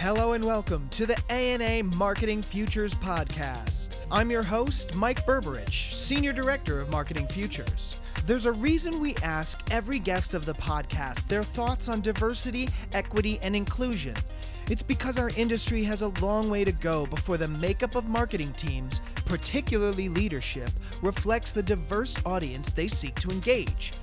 Hello and welcome to the ANA Marketing Futures Podcast. I'm your host, Mike Berberich, Senior Director of Marketing Futures. There's a reason we ask every guest of the podcast their thoughts on diversity, equity, and inclusion. It's because our industry has a long way to go before the makeup of marketing teams, particularly leadership, reflects the diverse audience they seek to engage.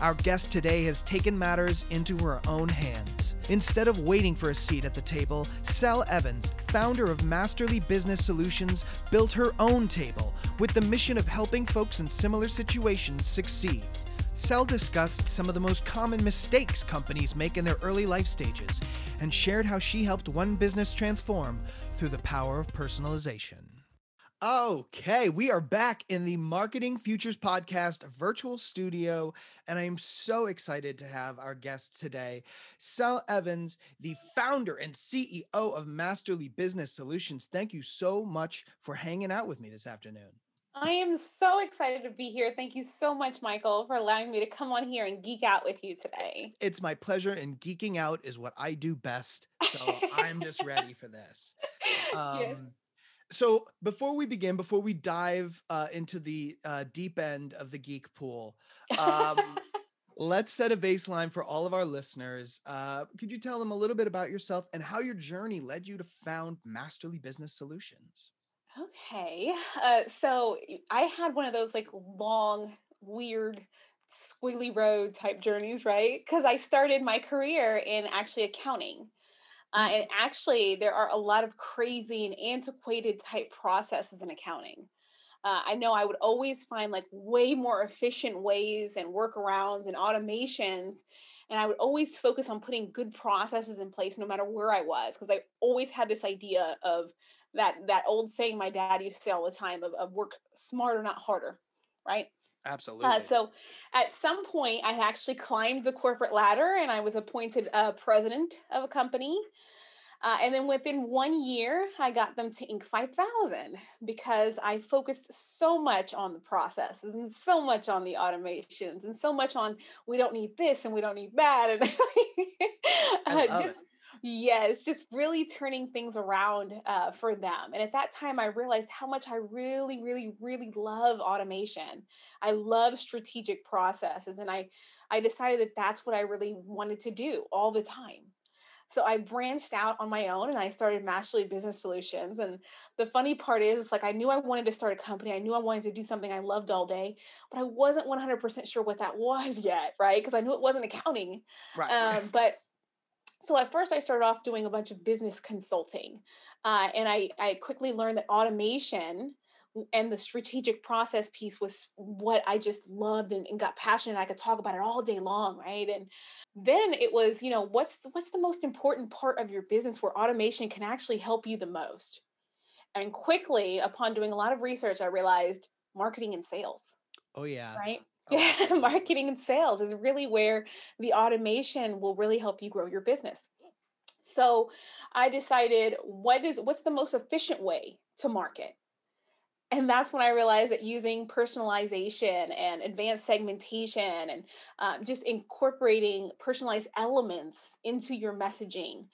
Our guest today has taken matters into her own hands. Instead of waiting for a seat at the table, Selle Evans, founder of Masterly Business Solutions, built her own table with the mission of helping folks in similar situations succeed. Selle discussed some of the most common mistakes companies make in their early life stages and shared how she helped one business transform through the power of personalization. Okay, we are back in the Marketing Futures Podcast virtual studio, and I am so excited to have our guest today, Selle Evans, the founder and CEO of Masterly Business Solutions. Thank you so much for hanging out with me this afternoon. I am so excited to be here. Thank you so much, Michael, for allowing me to come on here and geek out with you today. It's my pleasure, and geeking out is what I do best. So I'm just ready for this. Um, yes so before we begin before we dive uh, into the uh, deep end of the geek pool um, let's set a baseline for all of our listeners. Uh, could you tell them a little bit about yourself and how your journey led you to found masterly business solutions? Okay uh, so i had one of those like long weird squiggly road type journeys right? Because i started my career in actually accounting uh, and actually, there are a lot of crazy and antiquated type processes in accounting. Uh, I know I would always find like way more efficient ways and workarounds and automations. And I would always focus on putting good processes in place no matter where I was, because I always had this idea of that that old saying my dad used to say all the time of, of work smarter, not harder, right? Absolutely. Uh, so at some point, I actually climbed the corporate ladder and I was appointed uh, president of a company. Uh, and then within one year, I got them to Inc. 5000 because I focused so much on the processes and so much on the automations and so much on we don't need this and we don't need that. And uh, just. Yes, just really turning things around uh, for them. And at that time, I realized how much I really, really, really love automation. I love strategic processes, and I, I decided that that's what I really wanted to do all the time. So I branched out on my own and I started Masterly Business Solutions. And the funny part is, it's like I knew I wanted to start a company. I knew I wanted to do something I loved all day, but I wasn't 100% sure what that was yet, right? Because I knew it wasn't accounting. Right. Um, but so at first, I started off doing a bunch of business consulting, uh, and I, I quickly learned that automation and the strategic process piece was what I just loved and, and, got passionate. I could talk about it all day long, right? And then it was, you know, what's the, what's the most important part of your business where automation can actually help you the most? And quickly, upon doing a lot of research, I realized marketing and sales. Oh yeah, right. Yeah, marketing and sales is really where the automation will really help you grow your business. So I decided what is what's the most efficient way to market? And that's when I realized that using personalization and advanced segmentation and um, just incorporating personalized elements into your messaging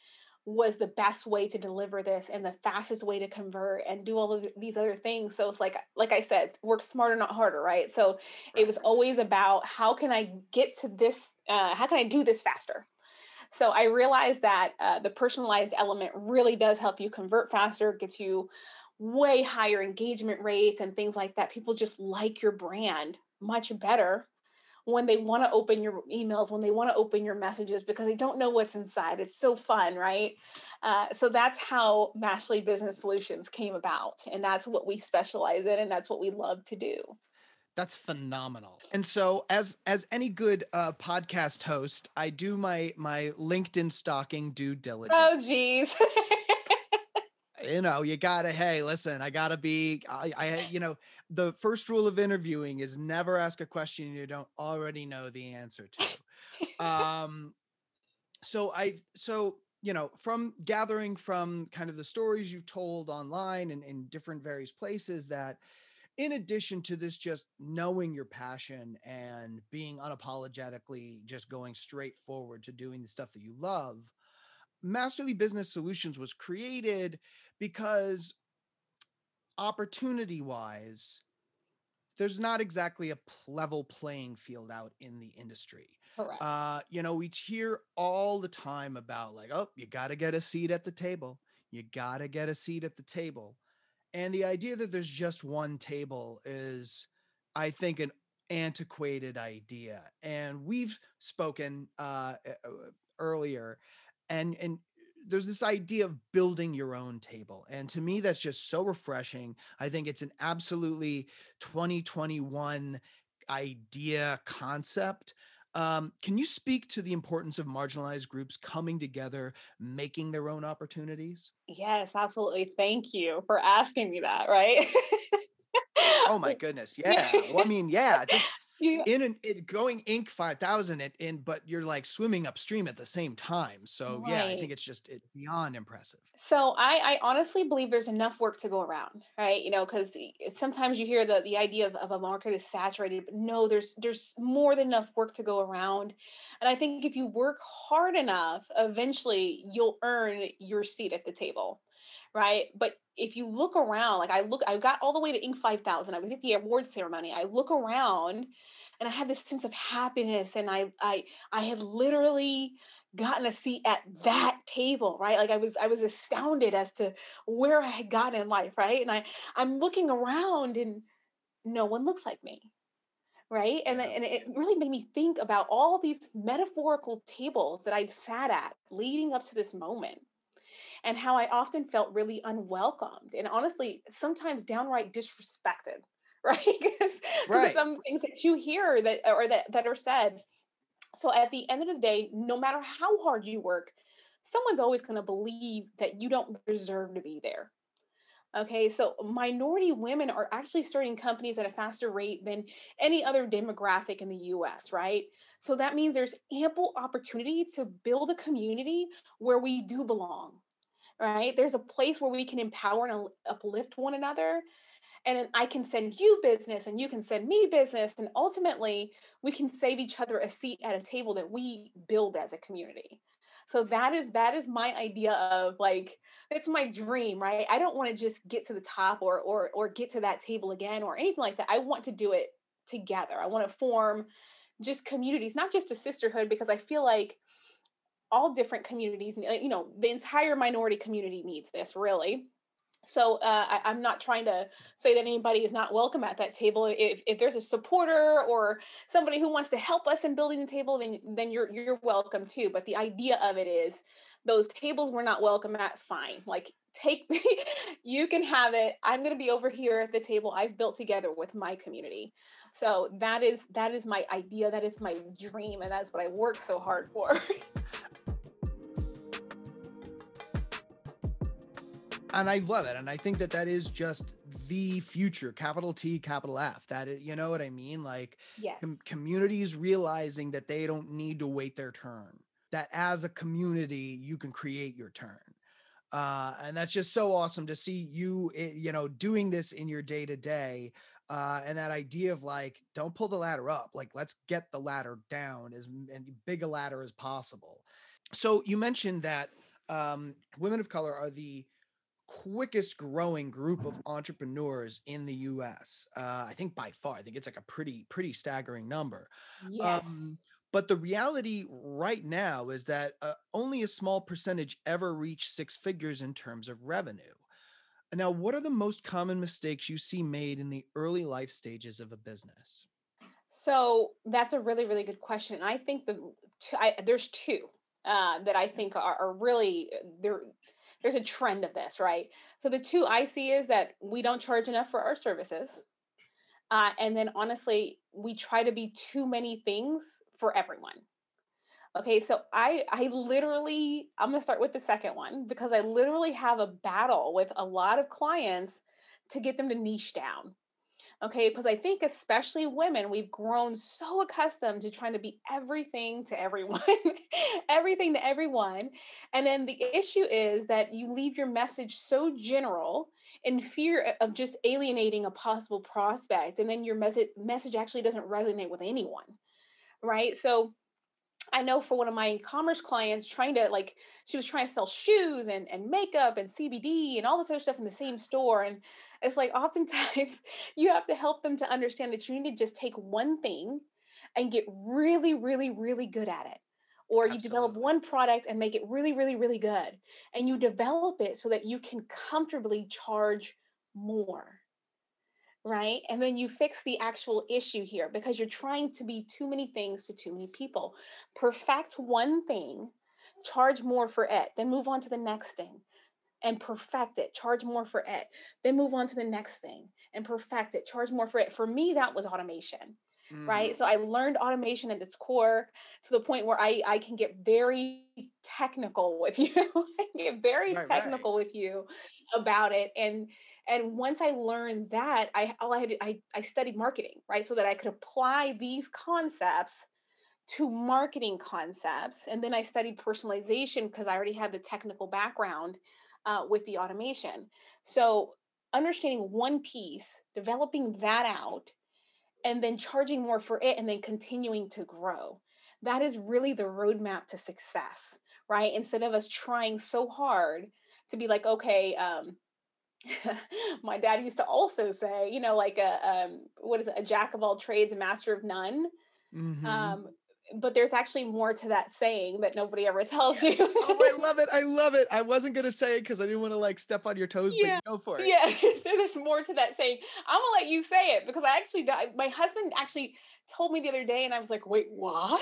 was the best way to deliver this and the fastest way to convert and do all of these other things. So it's like like i said work smarter not harder right? So right. it was always about how can i get to this uh, how can i do this faster? So i realized that uh, the personalized element really does help you convert faster gets you way higher engagement rates and things like that. People just like your brand much better when they want to open your emails, when they want to open your messages because they don't know what's inside. It's so fun, right? Uh, so that's how Masterly Business Solutions came about. And that's what we specialize in and that's what we love to do. That's phenomenal. And so, as as any good uh, podcast host, I do my my LinkedIn stalking due diligence. Oh, geez. you know, you gotta. Hey, listen, I gotta be. I, I, you know, the first rule of interviewing is never ask a question you don't already know the answer to. um, so I, so you know, from gathering from kind of the stories you've told online and in different various places that in addition to this just knowing your passion and being unapologetically just going straight forward to doing the stuff that you love Masterly Business Solutions was created because opportunity wise, there's not exactly a level playing field out in the industry. Correct. Uh, you know, we hear all the time about like, oh, you got to get a seat at the table. You got to get a seat at the table. And the idea that there's just one table is, I think, an antiquated idea. And we've spoken uh, earlier, and and there's this idea of building your own table. And to me, that's just so refreshing. I think it's an absolutely 2021 idea concept. Um, can you speak to the importance of marginalized groups coming together, making their own opportunities? Yes, absolutely. Thank you for asking me that, right? oh my goodness. Yeah. Well, I mean, yeah, just yeah. in an it going Inc. 5000 and in but you're like swimming upstream at the same time so right. yeah i think it's just it, beyond impressive so I, I honestly believe there's enough work to go around right you know because sometimes you hear the the idea of, of a market is saturated but no there's there's more than enough work to go around and i think if you work hard enough eventually you'll earn your seat at the table right but if you look around, like I look, I got all the way to Inc. 5000. I was at the award ceremony. I look around and I had this sense of happiness. And I, I, I had literally gotten a seat at that table, right? Like I was, I was astounded as to where I had gotten in life, right? And I, I'm looking around and no one looks like me. Right. And, and it really made me think about all these metaphorical tables that I'd sat at leading up to this moment and how I often felt really unwelcomed and honestly, sometimes downright disrespected, right? because right. some things that you hear that or that, that are said. So at the end of the day, no matter how hard you work, someone's always going to believe that you don't deserve to be there. Okay, so minority women are actually starting companies at a faster rate than any other demographic in the US, right? So that means there's ample opportunity to build a community where we do belong, right? There's a place where we can empower and uplift one another. And I can send you business and you can send me business. And ultimately, we can save each other a seat at a table that we build as a community. So that is that is my idea of like it's my dream, right? I don't want to just get to the top or or or get to that table again or anything like that. I want to do it together. I want to form just communities, not just a sisterhood, because I feel like all different communities, you know, the entire minority community needs this really. So uh, I, am not trying to say that anybody is not welcome at that table. If, if there's a supporter or somebody who wants to help us in building the table, then then you're you're welcome too. But the idea of it is those tables we're not welcome at. Fine, like take you can have it. I'm going to be over here at the table I've built together with my community. So that is that is my idea. That is my dream, and that's what I work so hard for. and I love it. And I think that that is just the future, capital T, capital F. That is, you know what I mean? Like yes. com- communities realizing that they don't need to wait their turn. That as a community, you can create your turn. Uh, and that's just so awesome to see you, eh, you know, doing this in your day to day. Uh, and that idea of like, don't pull the ladder up, like let's get the ladder down as big a ladder as possible. So you mentioned that um, women of color are the quickest growing group of entrepreneurs in the US. Uh, I think by far, I think it's like a pretty, pretty staggering number. Yes. Um, but the reality right now is that uh, only a small percentage ever reach six figures in terms of revenue. Now, what are the most common mistakes you see made in the early life stages of a business? So that's a really, really good question. I think the I, there's two uh, that I think are, are really they're there's a trend of this, right? So the two I see is that we don't charge enough for our services. Uh, and then honestly, we try to be too many things for everyone. Okay, so I I literally I'm gonna start with the second one because I literally have a battle with a lot of clients to get them to niche down. Okay, because I think especially women, we've grown so accustomed to trying to be everything to everyone, everything to everyone. And then the issue is that you leave your message so general in fear of just alienating a possible prospect. And then your message message actually doesn't resonate with anyone. Right. So I know for one of my e-commerce clients trying to like she was trying to sell shoes and, and makeup and CBD and all this other stuff in the same store. And it's like oftentimes you have to help them to understand that you need to just take one thing and get really, really, really good at it. Or you develop one product and make it really, really, really good. And you develop it so that you can comfortably charge more right? And then you fix the actual issue here because you're trying to be too many things to too many people. Perfect one thing, charge more for it, then move on to the next thing and perfect it, charge more for it, then move on to the next thing and perfect it, charge more for it. For me, that was automation. Mhm. Right. So I learned automation at its core to the point where I, I can get very technical with you. I get very Right, right. technical with you about it. And and once I learned that, I all I had I, I studied marketing, right? So that I could apply these concepts to marketing concepts. And then I studied personalization because I already had the technical background uh, with the automation. So understanding one piece, developing that out, and then charging more for it, and then continuing to grow. That is really the roadmap to success, right? Instead of us trying so hard to be like, okay, um, my dad used to also say, you know, like a um, what is it, a jack of all trades, a master of none. Mhm. Um, but there's actually more to that saying that nobody ever tells you. Oh, I love it. I love it. I wasn't gonna say it because I didn't want to like step on your toes, but yeah, you go for it. yeah. There's, there's more to that saying. I'm gonna let you say it because I actually, my husband actually told me the other day, and I was like, wait, what?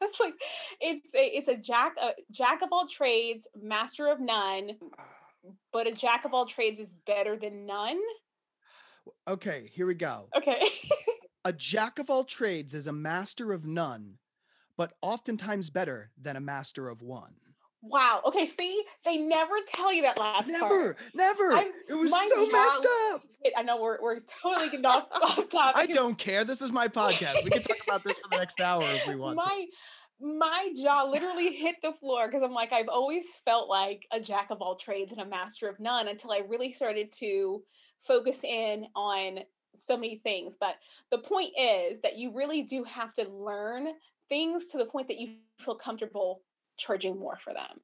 it's like it's a it's a jack a jack of all trades, master of none. Ah. But a jack of all trades is better than none. Okay, here we go. Okay. A jack of all trades is a master of none, but oftentimes better than a master of one. Wow. Okay. See, they never tell you that last Never, part. never. I'm it was so messed up. I know we're we're totally off, off topic. I don't care. This is my podcast. We can talk about this for the next hour if we want to. My my jaw literally hit the floor because I'm like I've always felt like a jack of all trades and a master of none until I really started to focus in on so many things. But the point is that you really do have to learn things to the point that you feel comfortable charging more for them.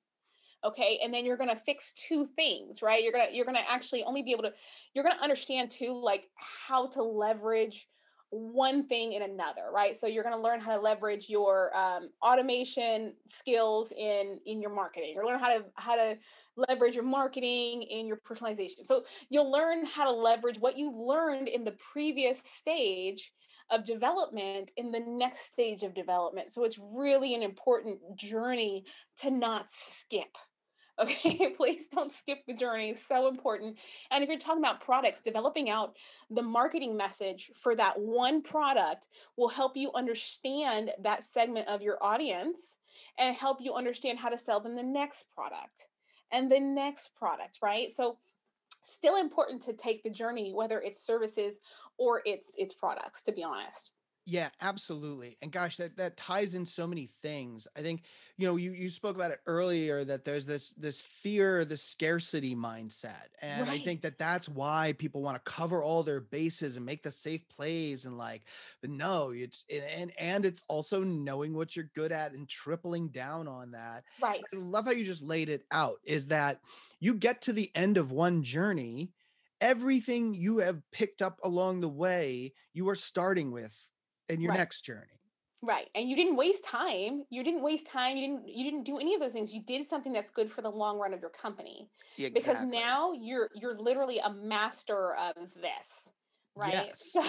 Okay? And then you're going to fix two things right? You're going to you're going to actually only be able to you're going to understand too like how to leverage one thing in another right? So you're going to learn how to leverage your um, automation skills in in your marketing. You're learn how to how to leverage your marketing in your personalization. So you'll learn how to leverage what you learned in the previous stage of development in the next stage of development so it's really an important journey to not skip Okay, please don't skip the journey. It's so important. And if you're talking about products, developing out the marketing message for that one product will help you understand that segment of your audience and help you understand how to sell them the next product and the next product, right? So still important to take the journey whether it's services or it's it's products to be honest. Yeah, absolutely. And gosh, that that ties in so many things. I think, you know, you you spoke about it earlier that there's this this fear, this scarcity mindset. And I think that that's why people want to cover all their bases and make the safe plays and like but no, it's and and and it's also knowing what you're good at and tripling down on that. Right. I love how you just laid it out is that you get to the end of one journey, everything you have picked up along the way, you are starting with in your Right. next journey. Right. And you didn't waste time. You didn't waste time. You didn't you didn't do any of those things. You did something that's good for the long run of your company. Because Exactly. now you're you're literally a master of this. Right? Yes. So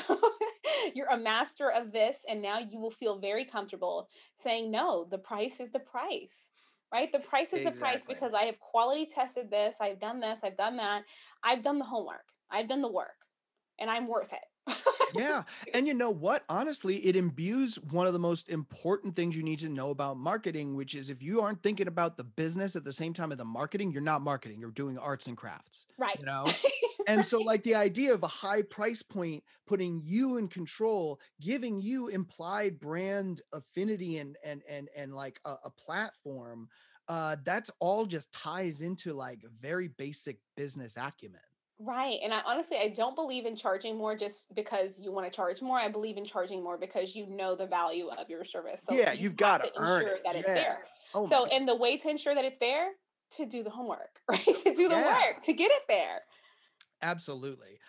you're a master of this and now you will feel very comfortable saying no, the price is the price. Right? The price is the price because I have quality tested this, I've done this, I've done that. I've done the homework. I've done the work and I'm worth it. Yeah. And you know what? Honestly, it imbues one of the most important things you need to know about marketing, which is if you aren't thinking about the business at the same time as the marketing, you're not marketing, you're doing arts and crafts, right. you know? And so, like the idea of a high price point, putting you in control, giving you implied brand affinity and and and and like a, a platform, uh, that's all just ties into like very basic business acumen. Right. And I honestly, I don't believe in charging more just because you want to charge more. I believe in charging more because you know the value of your service. So yeah, you have got to ensure it. that yeah. it's there. Oh so, and the way to ensure that it's there, to do the homework, right? to do the yeah. work, to get it there. Absolutely.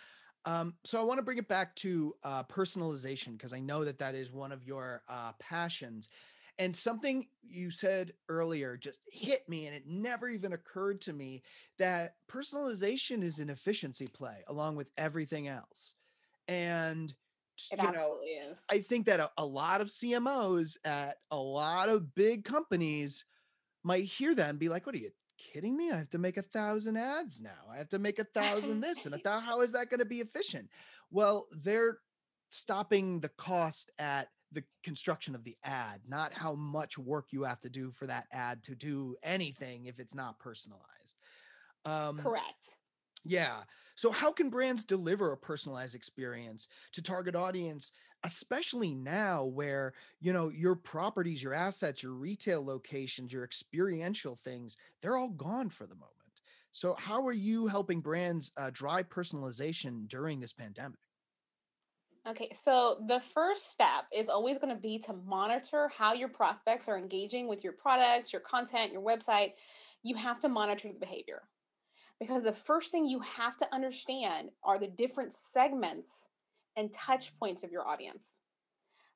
Um, so I want to bring it back to uh, personalization because I know that that is one of your uh, passions. And something you said earlier just hit me, and it never even occurred to me that personalization is an efficiency play along with everything else. And it you know, is. I think that a, a lot of CMOs at a lot of big companies might hear that and be like, "What are you kidding me? I have to make a thousand ads now. I have to make a thousand this and a thousand. How is that going to be efficient? Well, they're stopping the cost at the construction of the ad, not how much work you have to do for that ad to do anything if it's not personalized. Um, Correct. Yeah. So, how can brands deliver a personalized experience to target audience, especially now where, you know, your properties, your assets, your retail locations, your experiential things, they're all gone for the moment. So, how are you helping brands uh, drive personalization during this pandemic? Okay, so the first step is always going to be to monitor how your prospects are engaging with your products, your content, your website. You have to monitor the behavior because the first thing you have to understand are the different segments and touch points of your audience.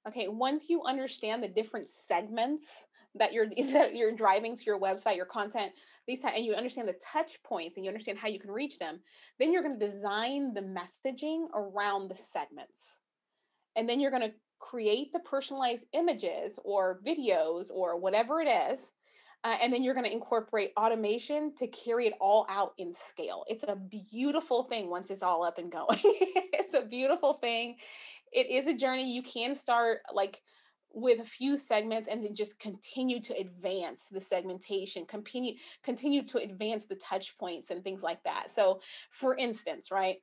Okay, once you understand the different segments that you're that you're driving to your website, your content, these and you understand the touch points and you understand how you can reach them, then you're going to design the messaging around the segments and then you're going to create the personalized images or videos or whatever it is uh, and then you're going to incorporate automation to carry it all out in scale. It's a beautiful thing once it's all up and going. it's a beautiful thing. It is a journey. You can start like with a few segments and then just continue to advance the segmentation, continue continue to advance the touch points and things like that. So, for instance, right,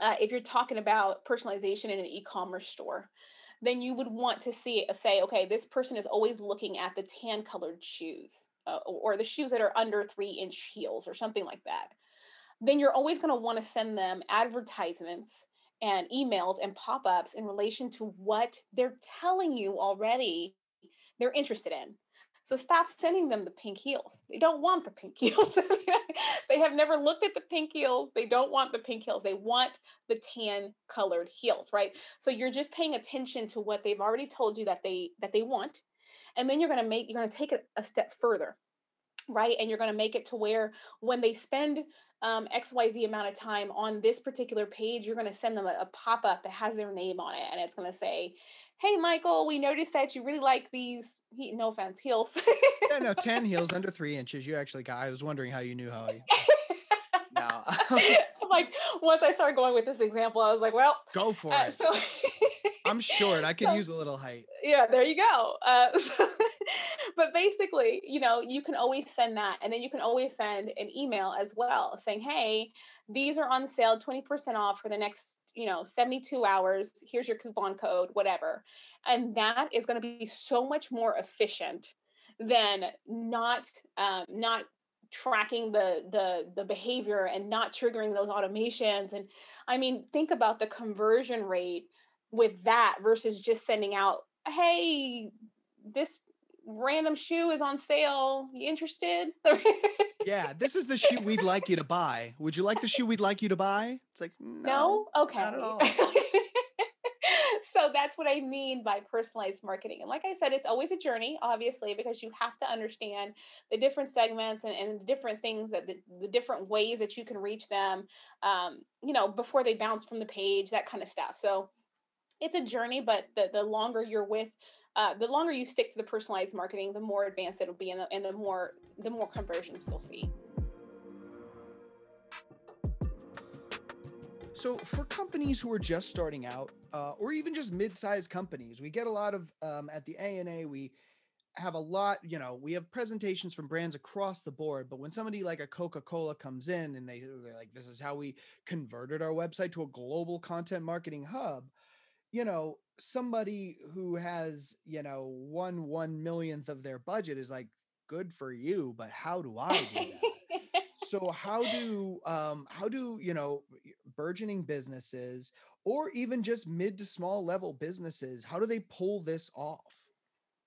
uh, if you're talking about personalization in an e-commerce store then you would want to see uh, say okay this person is always looking at the tan colored shoes uh, or the shoes that are under three inch heels or something like that. Then you're always going to want to send them advertisements and emails and pop-ups in relation to what they're telling you already they're interested in so stop sending them the pink heels. They don't want the pink heels. they have never looked at the pink heels. They don't want the pink heels. They want the tan colored heels, right? So you're just paying attention to what they've already told you that they that they want. And then you're going to make you're going to take it a step further right? And you're going to make it to where when they spend um, XYZ amount of time on this particular page, you're going to send them a, a pop up that has their name on it. And it's going to say, Hey, Michael, we noticed that you really like these, he, no offense, heels. yeah, no, 10 heels under three inches. You actually got, I was wondering how you knew how I. no. I'm like, once I started going with this example, I was like, well, go for uh, it. So I'm short. I could so, use a little height. Yeah, there you go. Uh, so, but basically, you know, you can always send that. And then you can always send an email as well saying, hey, these are on sale 20% off for the next you know 72 hours here's your coupon code whatever and that is going to be so much more efficient than not um, not tracking the the the behavior and not triggering those automations and i mean think about the conversion rate with that versus just sending out hey this random shoe is on sale. You interested? yeah, this is the shoe we'd like you to buy. Would you like the shoe we'd like you to buy? It's like no, no? okay. so that's what I mean by personalized marketing. And like I said, it's always a journey, obviously, because you have to understand the different segments and, and the different things that the, the different ways that you can reach them, um, you know, before they bounce from the page, that kind of stuff. So it's a journey, but the, the longer you're with uh, the longer you stick to the personalized marketing, the more advanced it'll be, and the, and the more the more conversions you'll see. So, for companies who are just starting out, uh, or even just mid-sized companies, we get a lot of um, at the ANA. We have a lot, you know, we have presentations from brands across the board. But when somebody like a Coca-Cola comes in and they, they're like, "This is how we converted our website to a global content marketing hub," you know, somebody who has, you know, one one millionth of their budget is like, good for you, but how do I do that? so how do um how do you know burgeoning businesses or even just mid to small level businesses how do they pull this off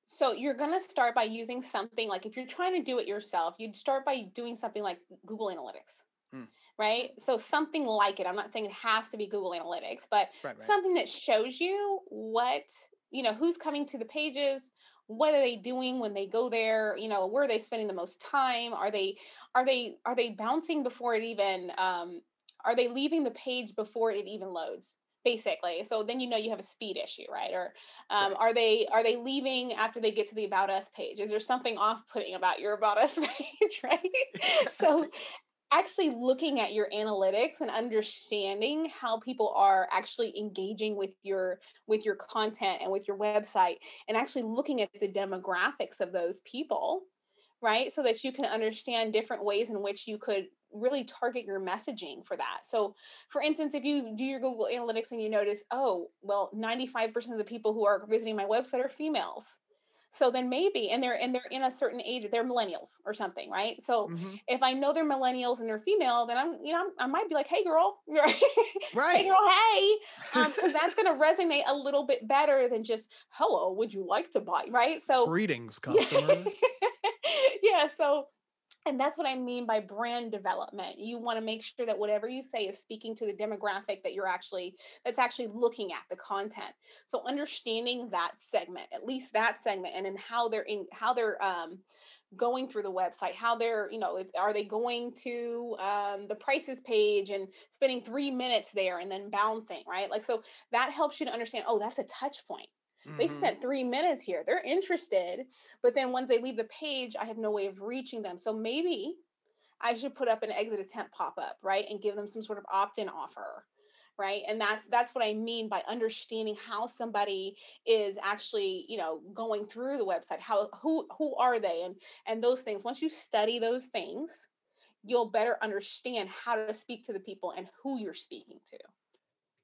so you're going to start by using something like if you're trying to do it yourself you'd start by doing something like google analytics mm. right so something like it i'm not saying it has to be google analytics but right, right. something that shows you what you know who's coming to the pages what are they doing when they go there you know where are they spending the most time are they are they are they bouncing before it even um, are they leaving the page before it even loads basically so then you know you have a speed issue right or um, right. are they are they leaving after they get to the about us page is there something off-putting about your about us page right so actually looking at your analytics and understanding how people are actually engaging with your with your content and with your website and actually looking at the demographics of those people right? So that you can understand different ways in which you could really target your messaging for that. So for instance if you do your google analytics and you notice oh well 95% of the people who are visiting my website are females so then maybe, and they're and they're in a certain age, they're millennials or something, right? So mm-hmm. if I know they're millennials and they're female, then I'm, you know, I might be like, hey girl, right? right. hey girl, hey, because um, that's going to resonate a little bit better than just hello, would you like to buy, right? So greetings, customer. yeah. So and that's what I mean by brand development. You want to make sure that whatever you say is speaking to the demographic that you're actually that's actually looking at the content. So understanding that segment, at least that segment, and then how they're in how they're um, going through the website how they're you know if, are they going to um, the prices page and spending three minutes there and then bouncing right like so that helps you to understand oh that's a touch point Mm-hmm. They spent three minutes here. They're interested, but then once they leave the page, I have no way of reaching them. So maybe I should put up an exit attempt pop up, right, and give them some sort of opt in offer, right? And that's that's what I mean by understanding how somebody is actually, you know, going through the website. How who who are they, and and those things. Once you study those things, you'll better understand how to speak to the people and who you're speaking to.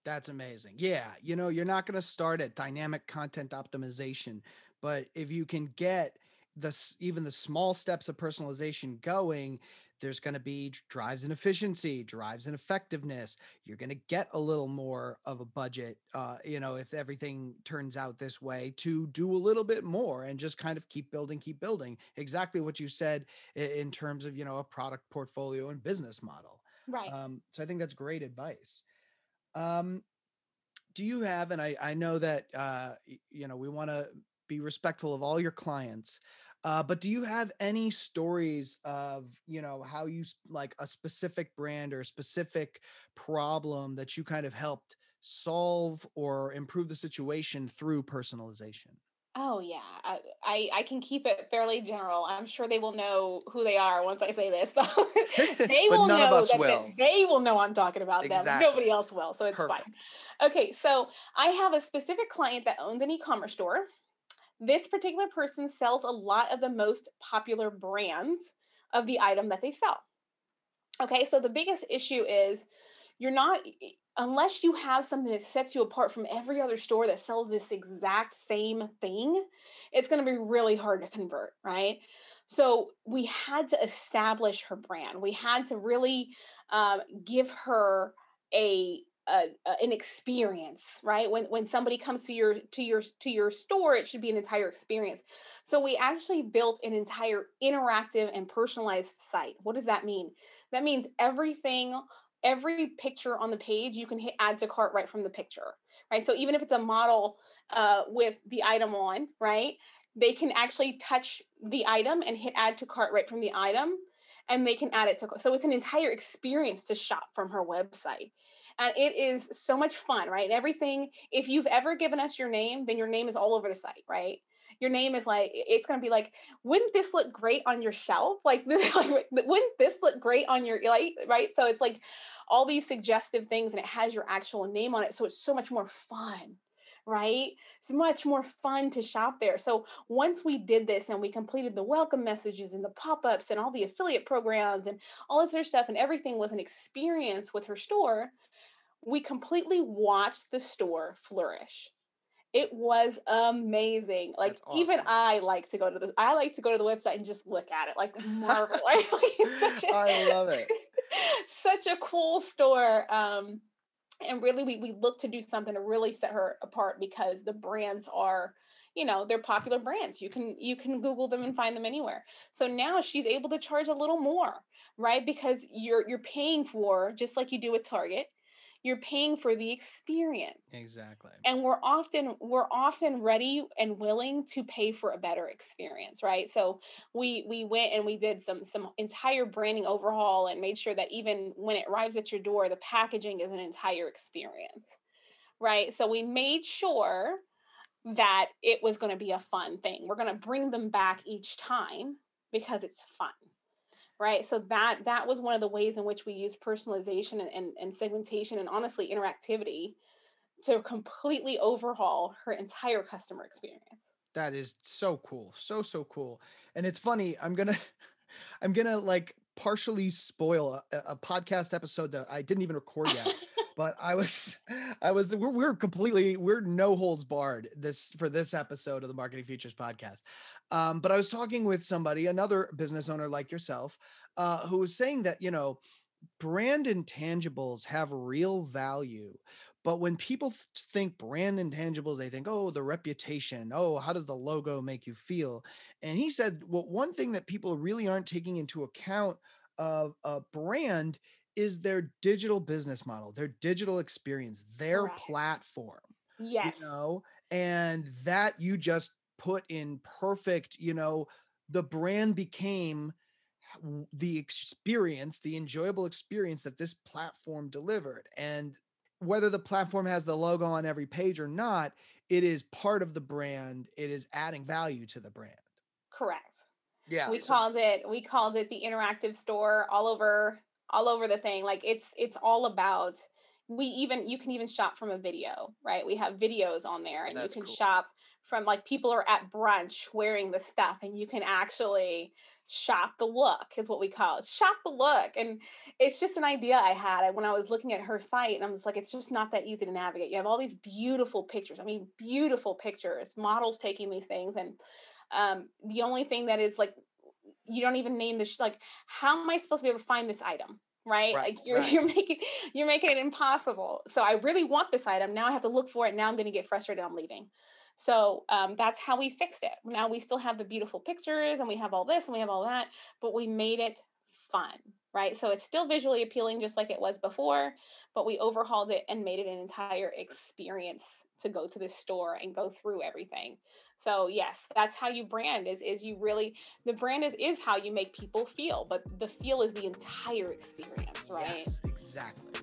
That's amazing. Yeah, you know, you're not going to start at dynamic content optimization, but if you can get the even the small steps of personalization going, there's going to be drives in efficiency, drives in effectiveness. You're going to get a little more of a budget, uh, you know, if everything turns out this way, to do a little bit more and just kind of keep building, keep building. Exactly what you said in terms of you know a product portfolio and business model. Right. Um, so I think that's great advice. Um, do you have, and I, I know that, uh, you know, we want to be respectful of all your clients, uh, but do you have any stories of, you know, how you like a specific brand or a specific problem that you kind of helped solve or improve the situation through personalization? Oh yeah, I, I, I can keep it fairly general. I'm sure they will know who they are once I say this. they will know that will. They, they, will know I'm talking about exactly. them. Nobody else will, so it's Perfect. fine. Okay, so I have a specific client that owns an e-commerce store. This particular person sells a lot of the most popular brands of the item that they sell. Okay, so the biggest issue is you're not unless you have something that sets you apart from every other store that sells this exact same thing, it's going to be really hard to convert, right? So we had to establish her brand. We had to really um, give her a, a, a, an experience, right? When when somebody comes to your to your to your store, it should be an entire experience. So we actually built an entire interactive and personalized site. What does that mean? That means everything every picture on the page you can hit add to cart right from the picture right? So even if it's a model uh, with the item on right they can actually touch the item and hit add to cart right from the item and they can add it to so it's an entire experience to shop from her website. And it is so much fun right? And everything if you've ever given us your name then your name is all over the site right your name is like it's going to be like wouldn't this look great on your shelf like this like wouldn't this look great on your like right so it's like all these suggestive things and it has your actual name on it so it's so much more fun right? It's much more fun to shop there. So once we did this and we completed the welcome messages and the pop ups and all the affiliate programs and all this other stuff, and everything was an experience with her store, we completely watched the store flourish It was amazing. Like awesome. even I like to go to the I like to go to the website and just look at it, like marvel. like, a- I love it. such a cool store. Um, and really, we we look to do something to really set her apart because the brands are, you know, they're popular brands. You can you can Google them and find them anywhere. So now she's able to charge a little more, right? Because you're you're paying for just like you do with Target you're paying for the experience. Exactly. and we're often we're often ready and willing to pay for a better experience right? So we we went and we did some some entire branding overhaul and made sure that even when it arrives at your door the packaging is an entire experience right? So we made sure that it was going to be a fun thing. We're going to bring them back each time because it's fun right so that that was one of the ways in which we use personalization and, and, and segmentation and honestly interactivity to completely overhaul her entire customer experience That is so cool. So so cool. And it's funny, I'm going to I'm to like partially spoil a, a podcast episode that I didn't even record yet. but I was I was we're, we're completely we're no holds barred this for this episode of the Marketing Futures podcast. Um, but I was talking with somebody, another business owner like yourself, uh, who was saying that you know brand intangibles have real value. But when people th- think brand intangibles, they think, oh, the reputation. Oh, how does the logo make you feel? And he said, well, one thing that people really aren't taking into account of a brand is their digital business model, their digital experience, their Correct. platform. yes You know, and that you just put in perfect, you know, the brand became the experience, the enjoyable experience that this platform delivered. And whether the platform has the logo on every page or not, it is part of the brand. It is adding value to the brand. correct Yeah. we so- called it we called it the interactive store all over all over the thing like it's it's all about we even you can even shop from a video right we have videos on there and That's you can cool. shop from like people are at brunch wearing the stuff and you can actually shop the look is what we call it shop the look and it's just an idea i had when i was looking at her site and i'm just like it's just not that easy to navigate. You have all these beautiful pictures i mean beautiful pictures models taking these things and um, the only thing that is like you don't even name this like how am i supposed to be able to find this item? Right, Right, like you're right. you're making you're making it impossible. So i really want this item now i have to look for it now i'm going to get frustrated i'm leaving so um, that's how we fixed it. Now we still have the beautiful pictures and we have all this and we have all that but we made it fun right? So it's still visually appealing just like it was before but we overhauled it and made it an entire experience to go to the store and go through everything. So yes that's how you brand is is you really the brand is is how you make people feel but the feel is the entire experience right? Yes, exactly.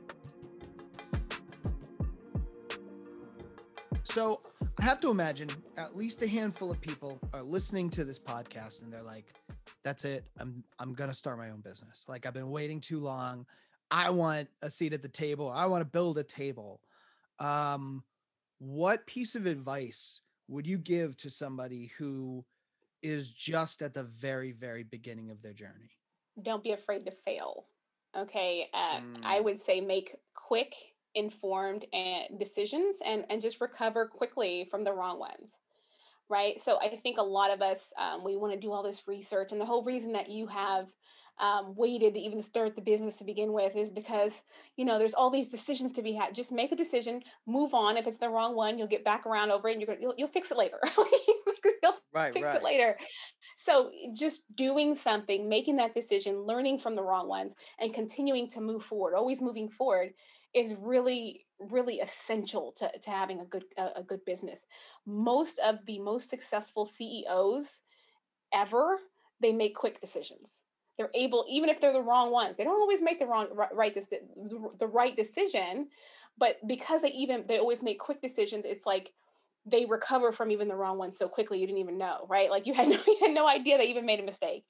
So I have to imagine at least a handful of people are listening to this podcast and they're like, that's it. I'm I'm gonna start my own business. Like I've been waiting too long. I want a seat at the table. I want to build a table. Um, what piece of advice would you give to somebody who is just at the very, very beginning of their journey? don't be afraid to fail okay uh, i Mm. would say make quick informed and decisions and and just recover quickly from the wrong ones right? So i think a lot of us um, we want to do all this research and the whole reason that you have um, waited to even start the business to begin with is because you know there's all these decisions to be had. Just make a decision move on. If it's the wrong one you'll get back around over it and you're gonna you'll, you'll fix it later. You'll Right, fix it later. So just doing something, making that decision, learning from the wrong ones, and continuing to move forward, always moving forward, is really, really essential to, to having a good a, a good business. Most of the most successful CEOs ever, they make quick decisions. They're able, even if they're the wrong ones, they don't always make the wrong right the right decision, but because they even they always make quick decisions, it's like they recover from even the wrong ones so quickly you didn't even know, right? Like you had no, you had no idea that you even made a mistake.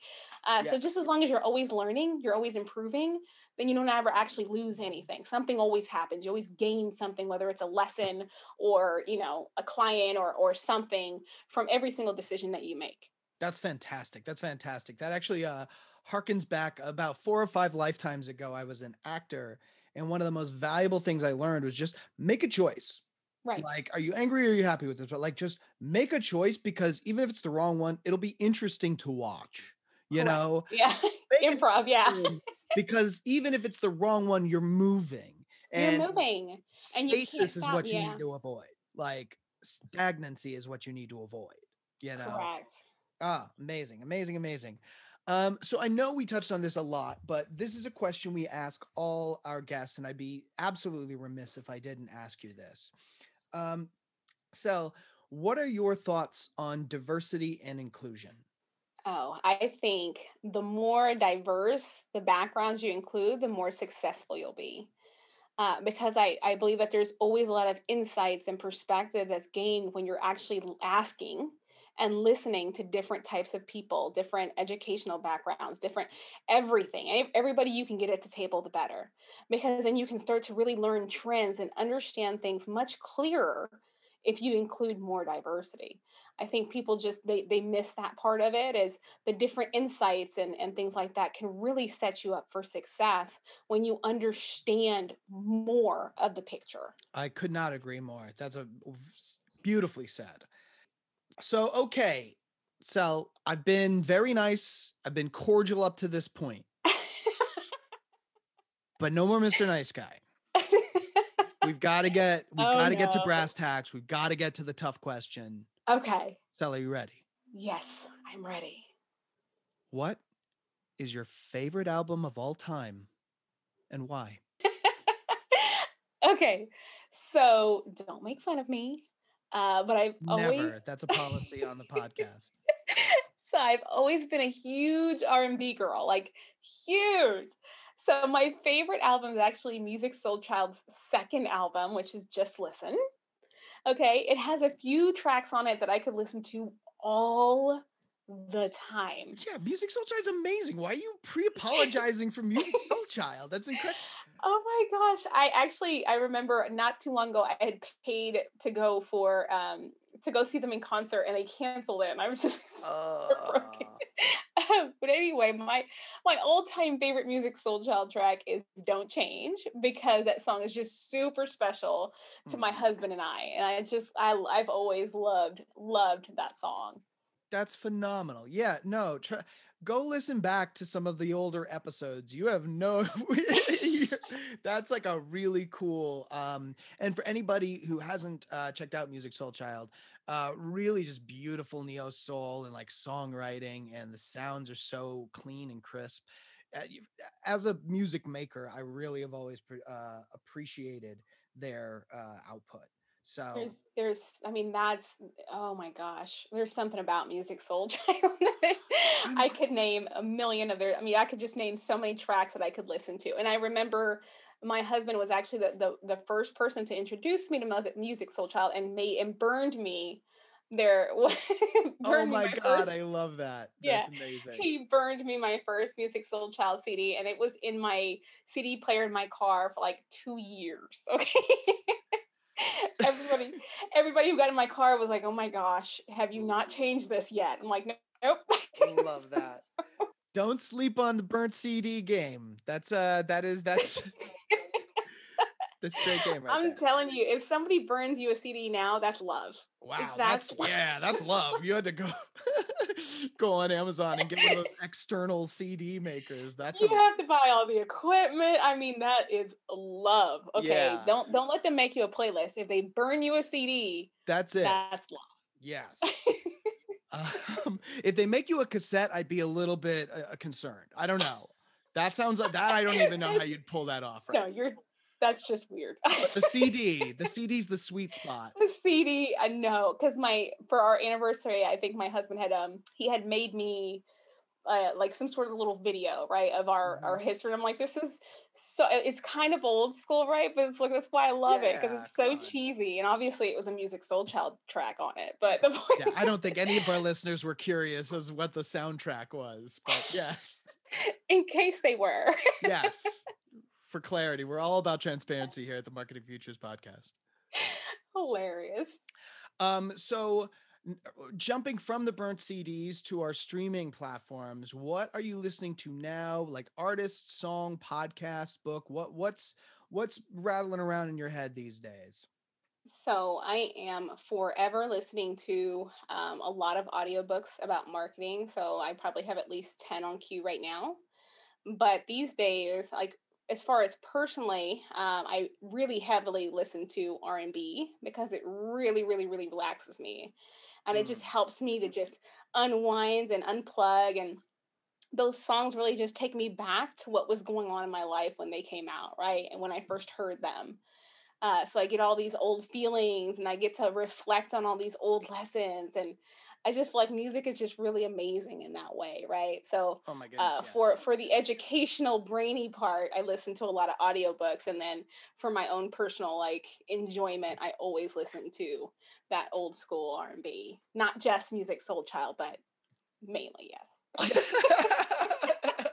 Uh, So just as long as you're always learning, you're always improving, then you don't ever actually lose anything. Something always happens. You always gain something, whether it's a lesson or you know a client or or something from every single decision that you make. That's fantastic. That's fantastic. That actually uh harkens back about four or five lifetimes ago. I was an actor, and one of the most valuable things I learned was just make a choice. Right. Like, are you angry or are you happy with this? But like, just make a choice because even if it's the wrong one, it'll be interesting to watch. You Correct. know, Yeah. Improv. Yeah. because even if it's the wrong one, you're moving. And You're moving. and you stasis is what you yeah. need to avoid. Like stagnancy is what you need to avoid. You know. Correct. Ah, amazing, amazing, amazing. Um, so I know we touched on this a lot, but this is a question we ask all our guests, and I'd be absolutely remiss if I didn't ask you this. Um, so, what are your thoughts on diversity and inclusion? Oh, I think the more diverse the backgrounds you include, the more successful you'll be. Uh, because I, I believe that there's always a lot of insights and perspective that's gained when you're actually asking and listening to different types of people, different educational backgrounds, different everything. Everybody you can get at the table, the better. Because then you can start to really learn trends and understand things much clearer if you include more diversity. I think people just they they miss that part of it is the different insights and, and things like that can really set you up for success when you understand more of the picture. I could not agree more. That's a beautifully said. So, okay, so I've been very nice. I've been cordial up to this point, but no more Mr. Nice Guy. We've got to get we've Oh, got to get to brass tacks. We've got to get to the tough question. okay. Selle, are you ready? Yes, I'm ready. What is your favorite album of all time and why? okay. So don't make fun of me. Uh, but I've always Never. That's a policy on the podcast. so I've always been a huge R&B girl, like huge. So my favorite album is actually Musiq Soulchild's second album, which is Juslisen. Okay, it has a few tracks on it that I could listen to all the time. Yeah, Musiq Soulchild is amazing. Why are you pre-apologizing for Musiq Soulchild? That's incredible. Oh my gosh. I actually I remember not too long ago I had paid to go for um to go see them in concert and they canceled it and I was just broken. but anyway, my my all-time favorite Musiq Soulchild track is Don't Change because that song is just super special to my Mm. husband and I. And I just I I've always loved loved that song. That's phenomenal. Yeah, no, try, go listen back to some of the older episodes. You have no That's like a really cool um and for anybody who hasn't uh checked out Musiq Soulchild, uh really just beautiful neo soul and like songwriting and the sounds are so clean and crisp. Uh, as a music maker, I really have always uh appreciated their uh output. So There's, there's, I mean, that's, oh my gosh, there's something about Musiq Soul Child. there's, I could name a million of their, I mean, I could just name so many tracks that I could listen to. And I remember my husband was actually the, the, the first person to introduce me to music, Musiq Soulchild and made, and burned me there Oh me my my god, first- I love that. Yeah, amazing. he burned me my first Musiq Soulchild CD, and it was in my CD player in my car for like two years. Okay. everybody, everybody who got in my car was like, "Oh my gosh, have you not changed this yet?" I'm like, "Nope." I love that. Don't sleep on the burnt CD game. That's uh that is that's the straight game right I'm there. telling you, if somebody burns you a CD now, that's love. wow, that's that's, love. yeah, that's love. You had to go go on Amazon and get one of those external CD makers. That's you a, have to buy all the equipment. I mean, that is love. Okay, Yeah. don't don't let them make you a playlist. If they burn you a CD, that's it. that's love. Yes. Um, if they make you a cassette, I'd be a little bit uh, concerned. I don't know. That sounds like that. I don't even know how you'd pull that off. Right? No, you're. That's just weird. But the CD, the CD's the sweet spot. the CD, I know, because my for our anniversary, I think my husband had um he had made me uh, like some sort of little video, right, of our our history. I'm like, this is so it's kind of old school, right? But it's like that's why I love it because Yeah, it's so cheesy, and obviously it was a Musiq Soulchild track on it. But the point Yeah, I don't think any of our listeners were curious as what the soundtrack was, but yes, in case they were, yes. For clarity, we're all about transparency here at the Marketing Futures podcast. hilarious. Um, so uh, jumping from the burnt CDs to our streaming platforms, what are you listening to now? Like artist, song, podcast, book? What what's what's rattling around in your head these days? So I am forever listening to um, a lot of audiobooks about marketing. So I probably have at least 10 on queue right now. But these days, like as far as personally, um, I really heavily listen to R&B because it really, really, really relaxes me. And it just Mm. helps me to just unwind and unplug. And those songs really just take me back to what was going on in my life when they came out, right? And when I first heard them. Uh, so I get all these old feelings and I get to reflect on all these old lessons. And I just feel like music is just really amazing in that way, right? So Oh goodness. uh, yes. for for the educational brainy part, I listen to a lot of audiobooks. And then for my own personal like enjoyment, I always listen to that old school R&B. Not just Musiq Soulchild, but mainly, yes.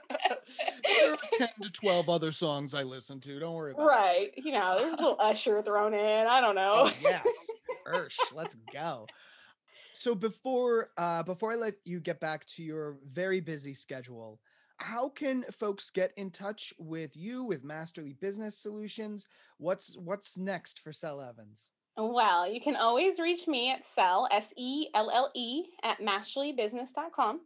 there are 10 to 12 other songs I listen to. Don't worry about it. right. You know, there's a little Usher thrown in. I don't know. Oh, yes. Ursh, let's go. So before uh before I let you get back to your very busy schedule, how can folks get in touch with you with Masterly Business Solutions? What's what's next for Selle Evans? Well, you can always reach me at selle, S E L L E, at masterlybusiness.com,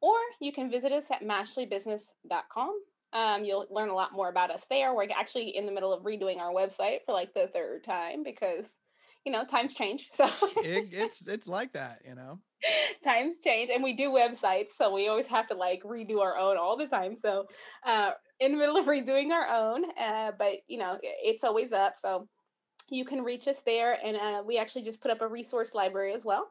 or you can visit us at masterlybusiness.com. Um, you'll learn a lot more about us there. We're actually in the middle of redoing our website for like the third time because, you know, times change. So It, it's it's like that, you know. times change and we do websites. So we always have to like redo our own all the time. So, uh, in the middle of redoing our own, uh, but, you know, it's always up. So, you can reach us there and uh, we actually just put up a resource library as well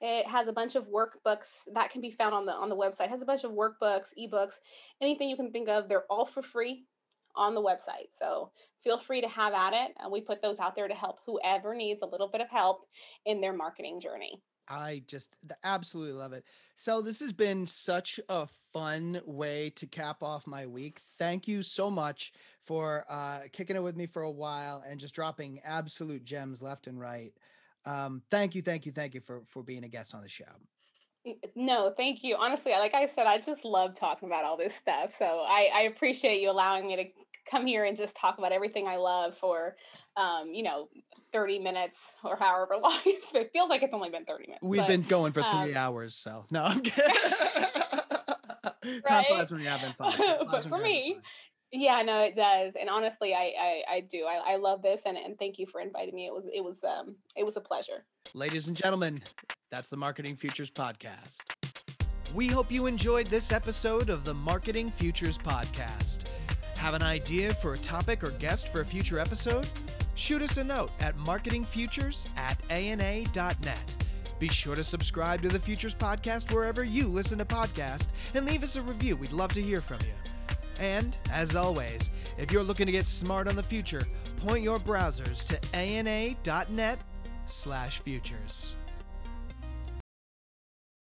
it has a bunch of workbooks that can be found on the on the website it has a bunch of workbooks ebooks anything you can think of they're all for free on the website so feel free to have at it uh, we put those out there to help whoever needs a little bit of help in their marketing journey I just absolutely love it. So this has been such a fun way to cap off my week. Thank you so much for uh, kicking it with me for a while and just dropping absolute gems left and right. Um, thank you, thank you, thank you for for being a guest on the show. No thank you honestly like i said i just love talking about all this stuff so i i appreciate you allowing me to come here and just talk about everything i love for um you know 30 minutes or however long it's, it feels like it's only been 30 minutes We've but, been going for three um, hours, so no, I'm kidding. Time Right? flies when you're having fun. But for me, fun. yeah no it does and honestly i i, I do I, I love this and, and thank you for inviting me it was it was um it was a pleasure ladies and gentlemen, that's the Marketing Futures podcast. We hope you enjoyed this episode of the Marketing Futures Podcast. Have an idea for a topic or guest for a future episode? Shoot us a note at marketingfutures at ana.net. Be sure to subscribe to the Futures Podcast wherever you listen to podcasts and leave us a review. We'd love to hear from you. And, as always, if you're looking to get smart on the future, point your browsers to ana.net slash futures.